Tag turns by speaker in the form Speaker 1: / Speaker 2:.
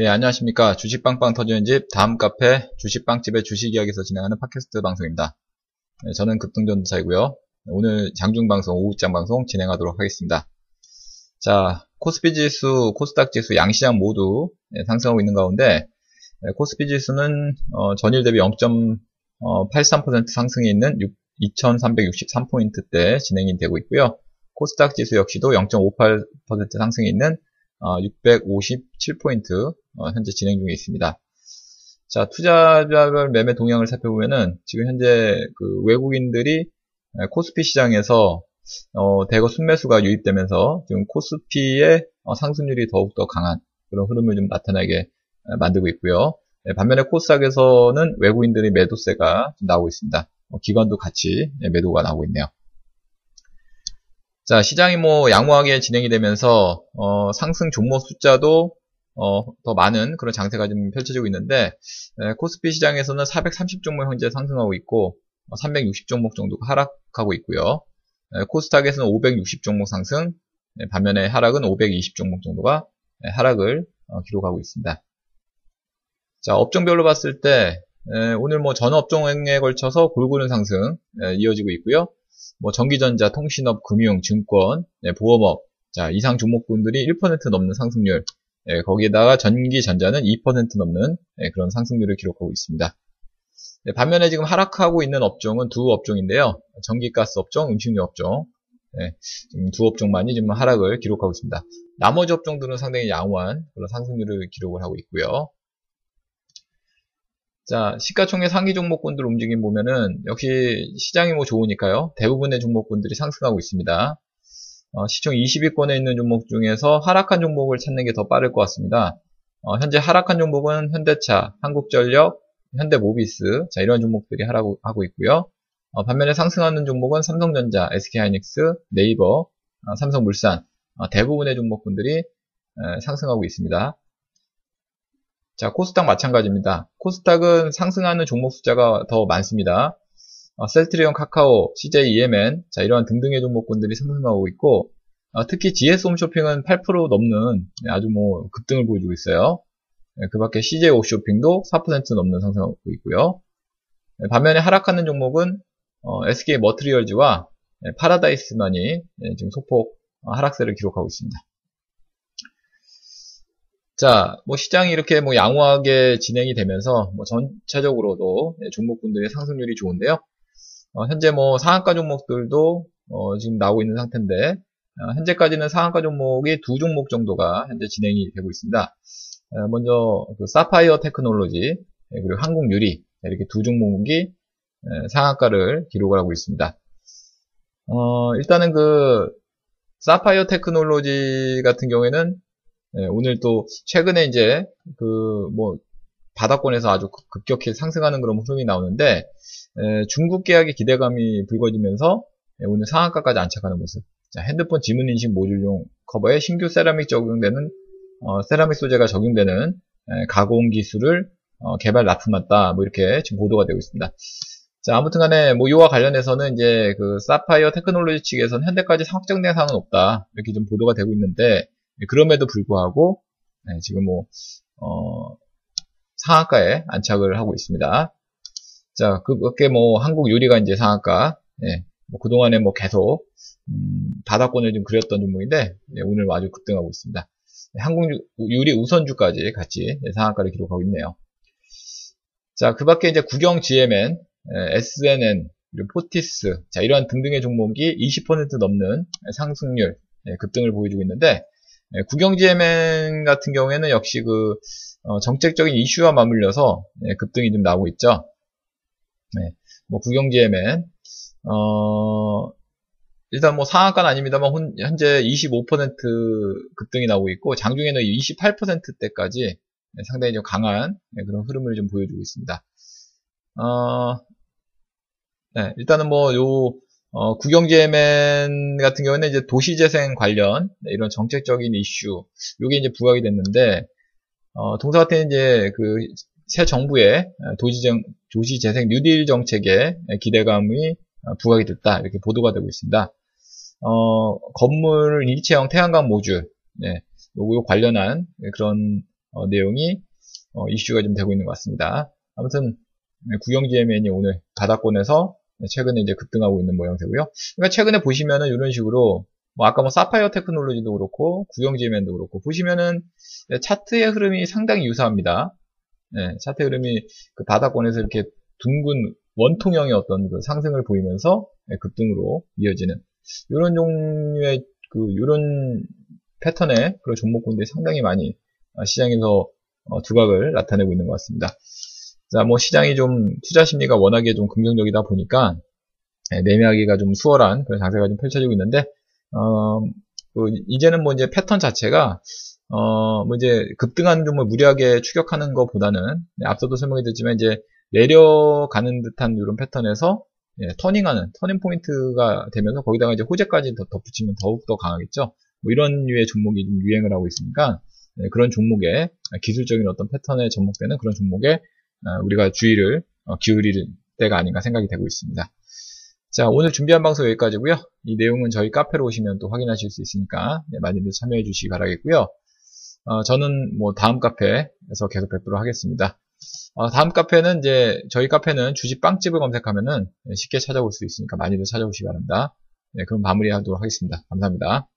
Speaker 1: 예, 안녕하십니까. 주식빵빵 터지는 집, 다음 카페, 주식빵집의 주식 이야기에서 진행하는 팟캐스트 방송입니다. 예, 저는 급등전도사이고요. 오늘 장중방송, 오후장 방송 진행하도록 하겠습니다. 자, 코스피 지수, 코스닥 지수, 양시장 모두 예, 상승하고 있는 가운데, 예, 코스피 지수는 어, 전일 대비 0.83% 상승이 있는 2363포인트대 진행이 되고 있고요. 코스닥 지수 역시도 0.58% 상승이 있는 657포인트 어, 어, 현재 진행 중에 있습니다. 자, 투자자별 매매 동향을 살펴보면은 지금 현재 그 외국인들이 코스피 시장에서 어, 대거 순매수가 유입되면서 지금 코스피의 어, 상승률이 더욱더 강한 그런 흐름을 좀 나타나게 만들고 있고요. 네, 반면에 코스닥에서는 외국인들의 매도세가 나오고 있습니다. 어, 기관도 같이 네, 매도가 나오고 있네요. 자, 시장이 뭐 양호하게 진행이 되면서 어, 상승 종목 숫자도 어, 더 많은 그런 장세가 좀 펼쳐지고 있는데 에, 코스피 시장에서는 430 종목 현재 상승하고 있고 360 종목 정도가 하락하고 있고요. 에, 코스닥에서는 560 종목 상승, 에, 반면에 하락은 520 종목 정도가 하락을 어, 기록하고 있습니다. 자, 업종별로 봤을 때 오늘 뭐 전 업종에 걸쳐서 골고루 상승 이어지고 있고요. 뭐 전기전자, 통신업, 금융, 증권, 네, 보험업, 자 이상 종목군들이 1% 넘는 상승률, 네, 거기에다가 전기전자는 2% 넘는 네, 그런 상승률을 기록하고 있습니다. 네, 반면에 지금 하락하고 있는 업종은 두 업종인데요. 전기가스 업종, 음식료 업종, 네, 두 업종만이 지금 하락을 기록하고 있습니다. 나머지 업종들은 상당히 양호한 그런 상승률을 기록을 하고 있고요. 자, 시가총액 상위 종목군들 움직임 보면은 역시 시장이 뭐 좋으니까요. 대부분의 종목군들이 상승하고 있습니다. 어, 시총 20위권에 있는 종목 중에서 하락한 종목을 찾는 게 더 빠를 것 같습니다. 어, 현재 하락한 종목은 현대차, 한국전력, 현대모비스 자 이런 종목들이 하락하고 있고요. 어, 반면에 상승하는 종목은 삼성전자, SK하이닉스, 네이버, 어, 삼성물산 어, 대부분의 종목군들이 에, 상승하고 있습니다. 자, 코스닥 마찬가지입니다. 코스닥은 상승하는 종목 숫자가 더 많습니다. 어, 셀트리온, 카카오, CJ, EMN, 자, 이러한 등등의 종목군들이 상승하고 있고, 어, 특히 GS 홈쇼핑은 8% 넘는 네, 아주 뭐 급등을 보여주고 있어요. 네, 그 밖에 CJ 옥쇼핑도 4% 넘는 상승하고 있고요. 네, 반면에 하락하는 종목은 어, SK 머트리얼즈와 네, 파라다이스만이 네, 지금 소폭 어, 하락세를 기록하고 있습니다. 자, 뭐 시장이 이렇게 뭐 양호하게 진행이 되면서 뭐 전체적으로도 네, 종목분들의 상승률이 좋은데요. 어, 현재 뭐 상한가 종목들도 어, 지금 나오고 있는 상태인데 어, 현재까지는 상한가 종목이 두 종목 정도가 현재 진행이 되고 있습니다. 어, 먼저 그 사파이어 테크놀로지 네, 그리고 한국유리 네, 이렇게 두 종목이 상한가를 기록을 하고 있습니다. 어, 일단은 그 사파이어 테크놀로지 같은 경우에는 예, 오늘 또 최근에 이제 그 뭐 바닥권에서 아주 급격히 상승하는 그런 흐름이 나오는데 에, 중국 계약의 기대감이 불거지면서 에, 오늘 상한가까지 안착하는 모습. 자, 핸드폰 지문 인식 모듈용 커버에 신규 세라믹 적용되는 어, 세라믹 소재가 적용되는 에, 가공 기술을 어, 개발 납품했다. 뭐 이렇게 지금 보도가 되고 있습니다. 자, 아무튼 간에 뭐 이와 관련해서는 이제 그 사파이어 테크놀로지 측에서는 현재까지 확정된 사항은 없다. 이렇게 좀 보도가 되고 있는데 네, 그럼에도 불구하고 네, 지금 뭐 어, 상한가에 안착을 하고 있습니다. 자, 그게 뭐 한국 유리가 이제 상한가, 예, 뭐 그동안에 뭐 계속 음, 바닥권을 좀 그렸던 종목인데 예, 오늘 아주 급등하고 있습니다. 네, 한국 유리 우선주까지 같이 예, 상한가를 기록하고 있네요. 자, 그 밖에 이제 구경 GMN, 예, SNN, 포티스, 자, 이러한 등등의 종목이 20% 넘는 상승률, 예, 급등을 보여주고 있는데, 네, 국영지MN 같은 경우에는 역시 그 어, 정책적인 이슈와 맞물려서 네, 급등이 좀 나오고 있죠. 네, 뭐 국영지MN 어, 일단 뭐 상한가는 아닙니다만 현재 25% 급등이 나오고 있고 장중에는 28%대까지 상당히 좀 강한 그런 흐름을 좀 보여주고 있습니다. 어, 네, 일단은 뭐 요 어, 국영제맨 같은 경우는 이제 도시재생 관련 네, 이런 정책적인 이슈, 요게 이제 부각이 됐는데, 어, 동사 같은 이제 그 새 정부의 도시정, 도시재생 뉴딜 정책에 기대감이 부각이 됐다. 이렇게 보도가 되고 있습니다. 어, 건물 일체형 태양광 모듈, 네, 요거 관련한 그런 어, 내용이 어, 이슈가 좀 되고 있는 것 같습니다. 아무튼 네, 구경GMN이 오늘 바닥권에서 최근에 이제 급등하고 있는 모양새고요. 그러니까 최근에 보시면은 이런 식으로 뭐 아까 뭐 사파이어 테크놀로지도 그렇고 구경GMN도 그렇고 보시면은 차트의 흐름이 상당히 유사합니다. 네, 차트 흐름이 그 바닥권에서 이렇게 둥근 원통형의 어떤 그 상승을 보이면서 네, 급등으로 이어지는 이런 종류의 그 이런 패턴의 그런 종목군들이 상당히 많이 시장에서 어, 두각을 나타내고 있는 것 같습니다. 자, 뭐 시장이 좀 투자 심리가 워낙에 좀 긍정적이다 보니까 네, 매매하기가 좀 수월한 그런 장세가 좀 펼쳐지고 있는데 어, 그 이제는 뭐 이제 패턴 자체가 어, 뭐 이제 급등하는 종목을 무리하게 추격하는 것보다는 네, 앞서도 설명해 드렸지만 이제 내려가는 듯한 이런 패턴에서 예, turning하는 터닝 포인트가 되면서 거기다가 이제 호재까지 더 덧붙이면 더욱 더 강하겠죠. 뭐 이런 류의 종목이 좀 유행을 하고 있으니까 예, 그런 종목에 기술적인 어떤 패턴에 접목되는 그런 종목에 어, 우리가 주의를 어, 기울일 때가 아닌가 생각이 되고 있습니다. 자, 오늘 준비한 방송 여기까지고요. 이 내용은 저희 카페로 오시면 또 확인하실 수 있으니까 네, 많이들 참여해 주시기 바라겠고요. 어, 저는 뭐 다음 카페에서 계속 뵙도록 하겠습니다. 어, 다음 카페는 이제 저희 카페는 주식 빵집을 검색하면은 쉽게 찾아볼 수 있으니까 많이들 찾아오시기 바랍니다. 네, 그럼 마무리하도록 하겠습니다. 감사합니다.